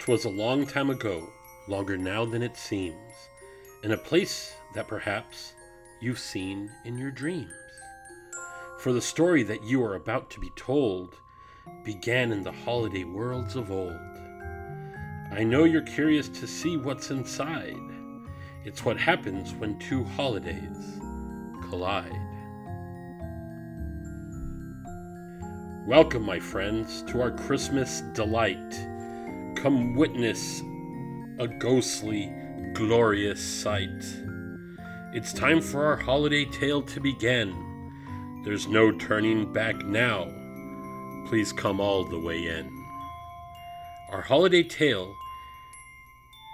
'Twas a long time ago, longer now than it seems, in a place that perhaps you've seen in your dreams. For the story that you are about to be told began in the holiday worlds of old. I know you're curious to see what's inside. It's what happens when two holidays collide. Welcome, my friends, to our Christmas delight. Come witness a ghostly, glorious sight. It's time for our holiday tale to begin. There's no turning back now. Please come all the way in. Our holiday tale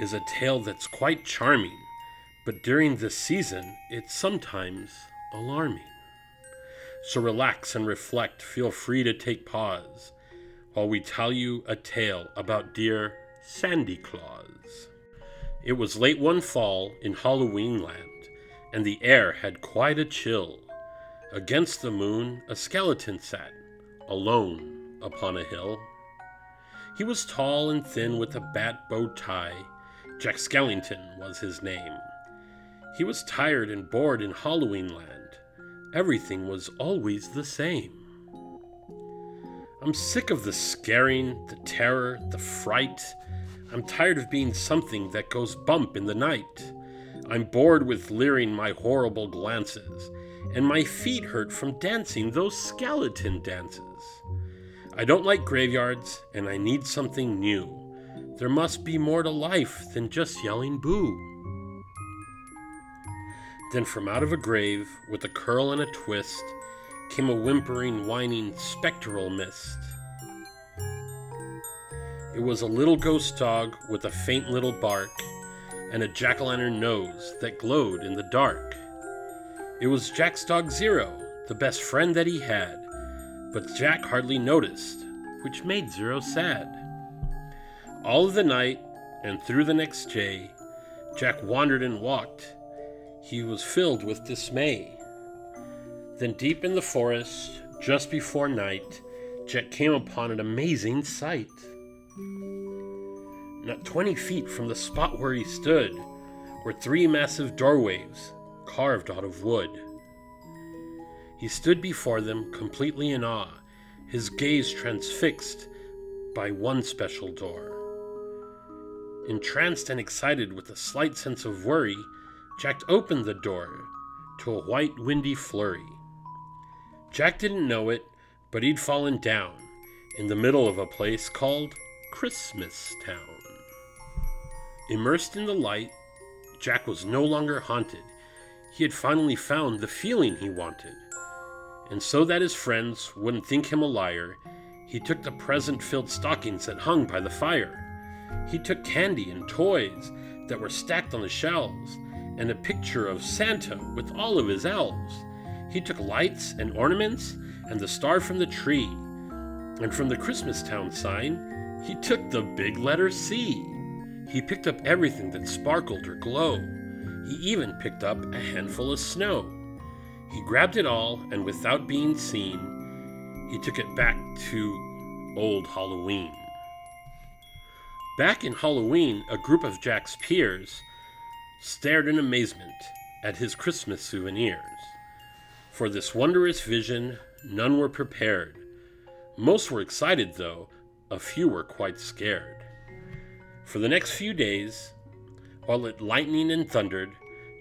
is a tale that's quite charming, but during this season, it's sometimes alarming. So relax and reflect. Feel free to take pause while we tell you a tale about dear Sandy Claus. It was late one fall in Halloween land, and the air had quite a chill. Against the moon, a skeleton sat, alone upon a hill. He was tall and thin with a bat bow tie. Jack Skellington was his name. He was tired and bored in Halloween land everything was always the same. I'm sick of the scaring, the terror, the fright. I'm tired of being something that goes bump in the night. I'm bored with leering my horrible glances, and my feet hurt from dancing those skeleton dances. I don't like graveyards, and I need something new. There must be more to life than just yelling boo. Then from out of a grave, with a curl and a twist, came a whimpering, whining, spectral mist. It was a little ghost dog with a faint little bark and a jack o' lantern nose that glowed in the dark. It was Jack's dog Zero, the best friend that he had, but Jack hardly noticed, which made Zero sad. All of the night and through the next day, Jack wandered and walked he was filled with dismay. Then, deep in the forest, just before night, Jack came upon an amazing sight. Not twenty feet from the spot where he stood were three massive doorways carved out of wood. He stood before them completely in awe, his gaze transfixed by one special door. Entranced and excited with a slight sense of worry, Jack opened the door to a white, windy flurry. Jack didn't know it, but he'd fallen down in the middle of a place called Christmas Town. Immersed in the light, Jack was no longer haunted. He had finally found the feeling he wanted. And so that his friends wouldn't think him a liar, he took the present filled stockings that hung by the fire. He took candy and toys that were stacked on the shelves and a picture of Santa with all of his elves. He took lights and ornaments and the star from the tree. And from the Christmas Town sign, he took the big letter C. He picked up everything that sparkled or glowed. He even picked up a handful of snow. He grabbed it all, and without being seen, he took it back to old Halloween. Back in Halloween, a group of Jack's peers stared in amazement at his Christmas souvenirs. For this wondrous vision, none were prepared. Most were excited, though, a few were quite scared. For the next few days, while it lightning and thundered,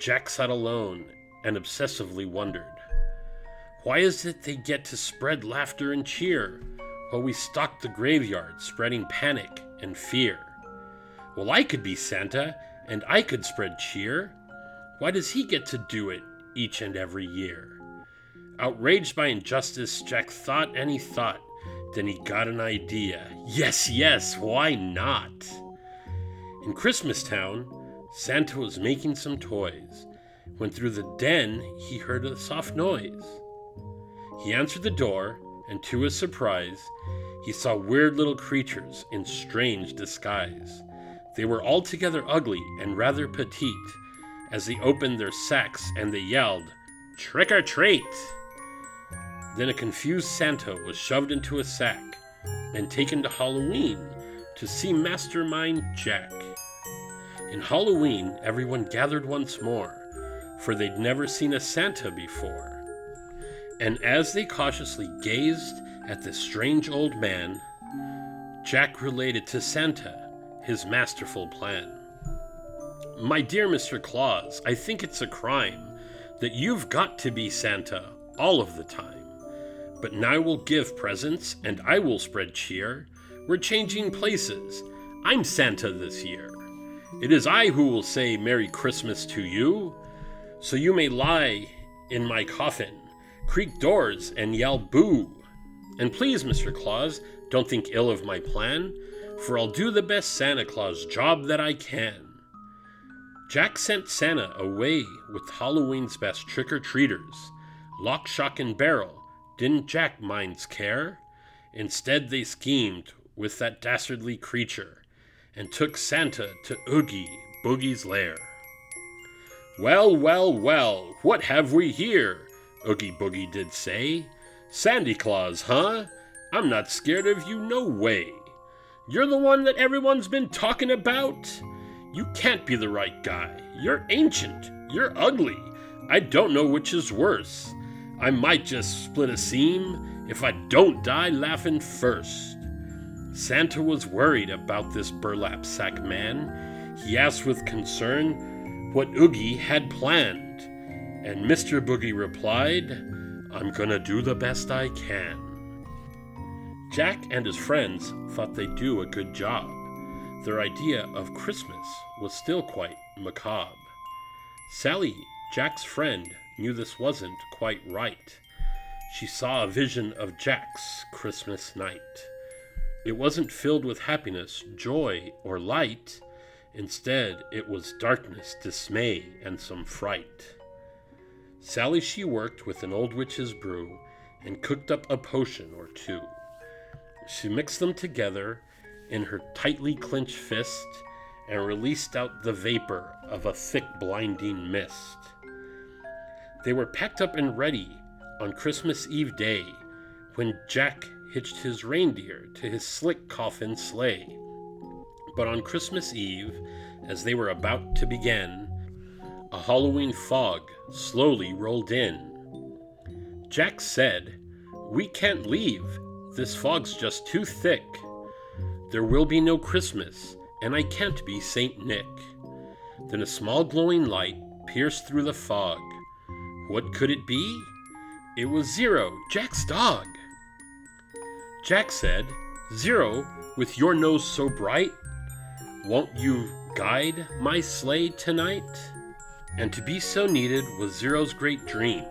Jack sat alone and obsessively wondered why is it they get to spread laughter and cheer while we stalk the graveyard, spreading panic and fear? Well, I could be Santa and I could spread cheer. Why does he get to do it each and every year? Outraged by injustice, Jack thought and he thought. Then he got an idea. Yes, yes, why not? In Christmas Town, Santa was making some toys. When through the den, he heard a soft noise. He answered the door, and to his surprise, he saw weird little creatures in strange disguise. They were altogether ugly and rather petite as they opened their sacks and they yelled, Trick or treat! Then a confused Santa was shoved into a sack and taken to Halloween to see Mastermind Jack. In Halloween, everyone gathered once more, for they'd never seen a Santa before. And as they cautiously gazed at this strange old man, Jack related to Santa his masterful plan. My dear Mr. Claus, I think it's a crime that you've got to be Santa all of the time. But now we'll give presents and I will spread cheer. We're changing places. I'm Santa this year. It is I who will say Merry Christmas to you, so you may lie in my coffin, creak doors, and yell boo. And please, Mr. Claus, don't think ill of my plan, for I'll do the best Santa Claus job that I can. Jack sent Santa away with Halloween's best trick or treaters. Lock, shock, and barrel didn't Jack minds care. Instead, they schemed with that dastardly creature and took Santa to Oogie Boogie's lair. Well, well, well, what have we here? Oogie Boogie did say. Sandy Claus, huh? I'm not scared of you, no way. You're the one that everyone's been talking about? You can't be the right guy. You're ancient. You're ugly. I don't know which is worse. I might just split a seam if I don't die laughing first. Santa was worried about this burlap sack man. He asked with concern what Oogie had planned. And Mr. Boogie replied, I'm gonna do the best I can. Jack and his friends thought they'd do a good job. Their idea of Christmas was still quite macabre. Sally, Jack's friend, knew this wasn't quite right. She saw a vision of Jack's Christmas night. It wasn't filled with happiness, joy, or light. Instead, it was darkness, dismay, and some fright. Sally she worked with an old witch's brew and cooked up a potion or two. She mixed them together in her tightly clenched fist and released out the vapor of a thick, blinding mist. They were packed up and ready on Christmas Eve day when Jack hitched his reindeer to his slick coffin sleigh. But on Christmas Eve, as they were about to begin, a Halloween fog slowly rolled in. Jack said, We can't leave. This fog's just too thick. There will be no Christmas, and I can't be Saint Nick. Then a small glowing light pierced through the fog. What could it be? It was Zero, Jack's dog. Jack said, Zero, with your nose so bright, won't you guide my sleigh tonight? And to be so needed was Zero's great dream,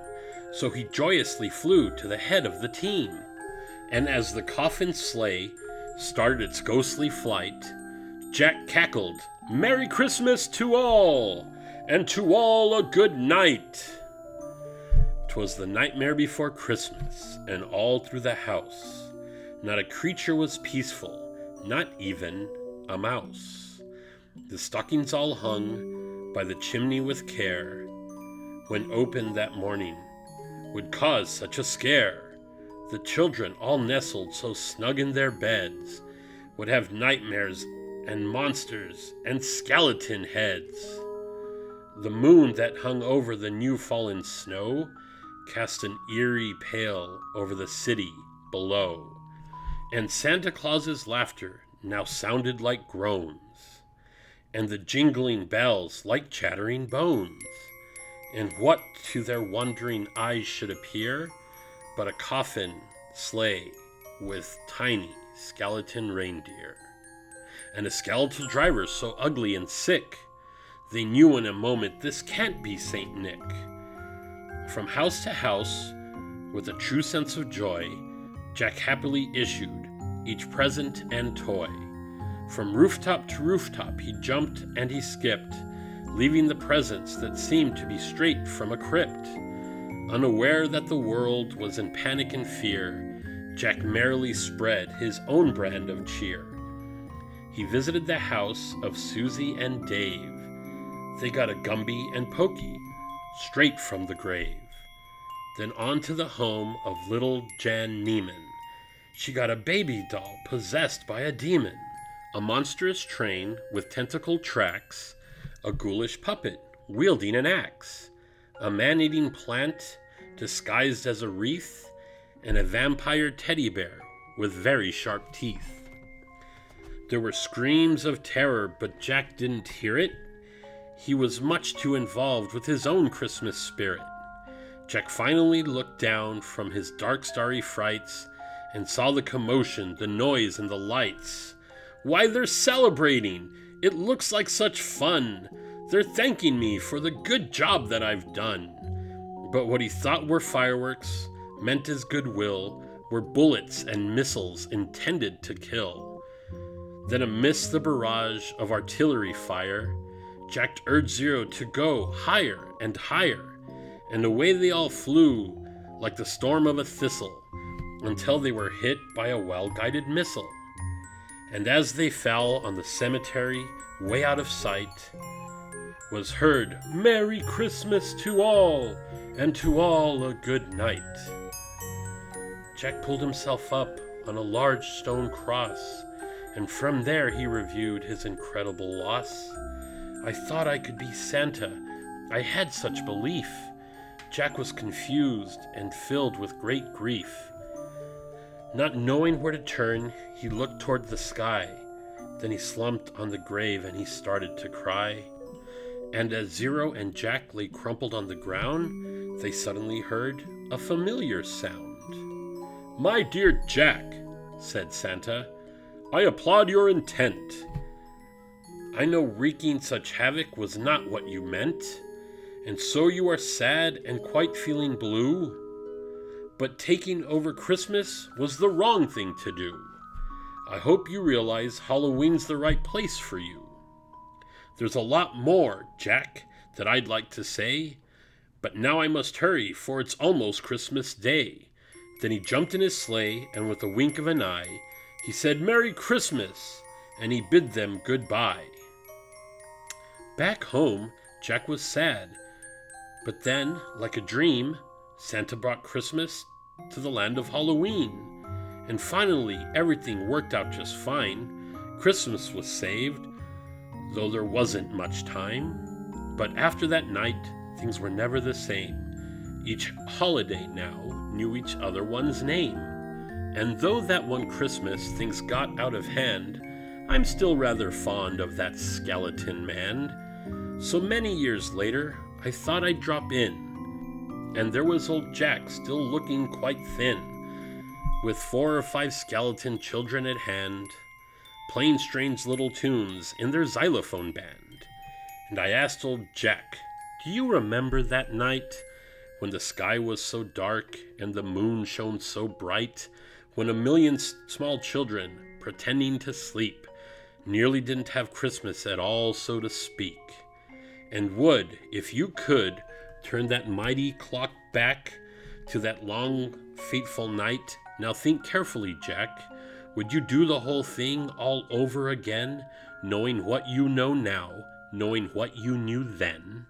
so he joyously flew to the head of the team. And as the coffin sleigh started its ghostly flight, Jack cackled, Merry Christmas to all, and to all a good night. 'Twas the nightmare before Christmas, and all through the house, not a creature was peaceful, not even a mouse. The stockings all hung by the chimney with care, when opened that morning, would cause such a scare. The children, all nestled so snug in their beds, would have nightmares and monsters and skeleton heads. The moon that hung over the new fallen snow cast an eerie pale over the city below, and Santa Claus's laughter now sounded like groans, and the jingling bells like chattering bones. And what to their wondering eyes should appear but a coffin sleigh with tiny skeleton reindeer. And a skeletal driver so ugly and sick, they knew in a moment this can't be St. Nick. From house to house, with a true sense of joy, Jack happily issued each present and toy. From rooftop to rooftop he jumped and he skipped, leaving the presents that seemed to be straight from a crypt. Unaware that the world was in panic and fear, Jack merrily spread his own brand of cheer. He visited the house of Susie and Dave. They got a Gumby and Pokey straight from the grave. Then on to the home of little Jan Neiman. She got a baby doll possessed by a demon. a monstrous train with tentacle tracks, a ghoulish puppet wielding an axe, a man eating plant disguised as a wreath, and a vampire teddy bear with very sharp teeth. There were screams of terror, but Jack didn't hear it. He was much too involved with his own Christmas spirit. Jack finally looked down from his dark, starry frights and saw the commotion, the noise, and the lights. Why, they're celebrating! It looks like such fun! They're thanking me for the good job that I've done. But what he thought were fireworks, meant as goodwill, were bullets and missiles intended to kill. Then, amidst the barrage of artillery fire, Jack urged Zero to go higher and higher, and away they all flew like the storm of a thistle until they were hit by a well guided missile. And as they fell on the cemetery way out of sight, was heard Merry Christmas to all, and to all a good night. Jack pulled himself up on a large stone cross, and from there he reviewed his incredible loss. I thought I could be Santa. I had such belief. Jack was confused and filled with great grief. Not knowing where to turn, he looked toward the sky. Then he slumped on the grave and he started to cry. And as Zero and Jack lay crumpled on the ground, they suddenly heard a familiar sound. My dear Jack, said Santa, I applaud your intent. I know wreaking such havoc was not what you meant, and so you are sad and quite feeling blue. But taking over Christmas was the wrong thing to do. I hope you realize Halloween's the right place for you. There's a lot more, Jack, that I'd like to say, but now I must hurry, for it's almost Christmas Day. Then he jumped in his sleigh, and with a wink of an eye, he said, Merry Christmas, and he bid them goodbye. Back home, Jack was sad, but then, like a dream, Santa brought Christmas to the land of Halloween. And finally, everything worked out just fine. Christmas was saved, though there wasn't much time. But after that night, things were never the same. Each holiday now knew each other one's name. And though that one Christmas things got out of hand, I'm still rather fond of that skeleton man. So many years later, I thought I'd drop in. And there was old Jack still looking quite thin, with four or five skeleton children at hand, playing strange little tunes in their xylophone band. And I asked old Jack, Do you remember that night? when the sky was so dark and the moon shone so bright, when a million small children, pretending to sleep, nearly didn't have Christmas at all, so to speak, and would, if you could, turn that mighty clock back to that long, fateful night. Now think carefully, Jack. Would you do the whole thing all over again, knowing what you know now, knowing what you knew then?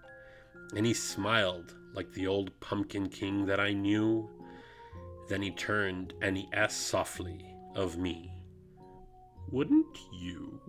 And he smiled like the old pumpkin king that I knew. Then he turned and he asked softly of me, Wouldn't you?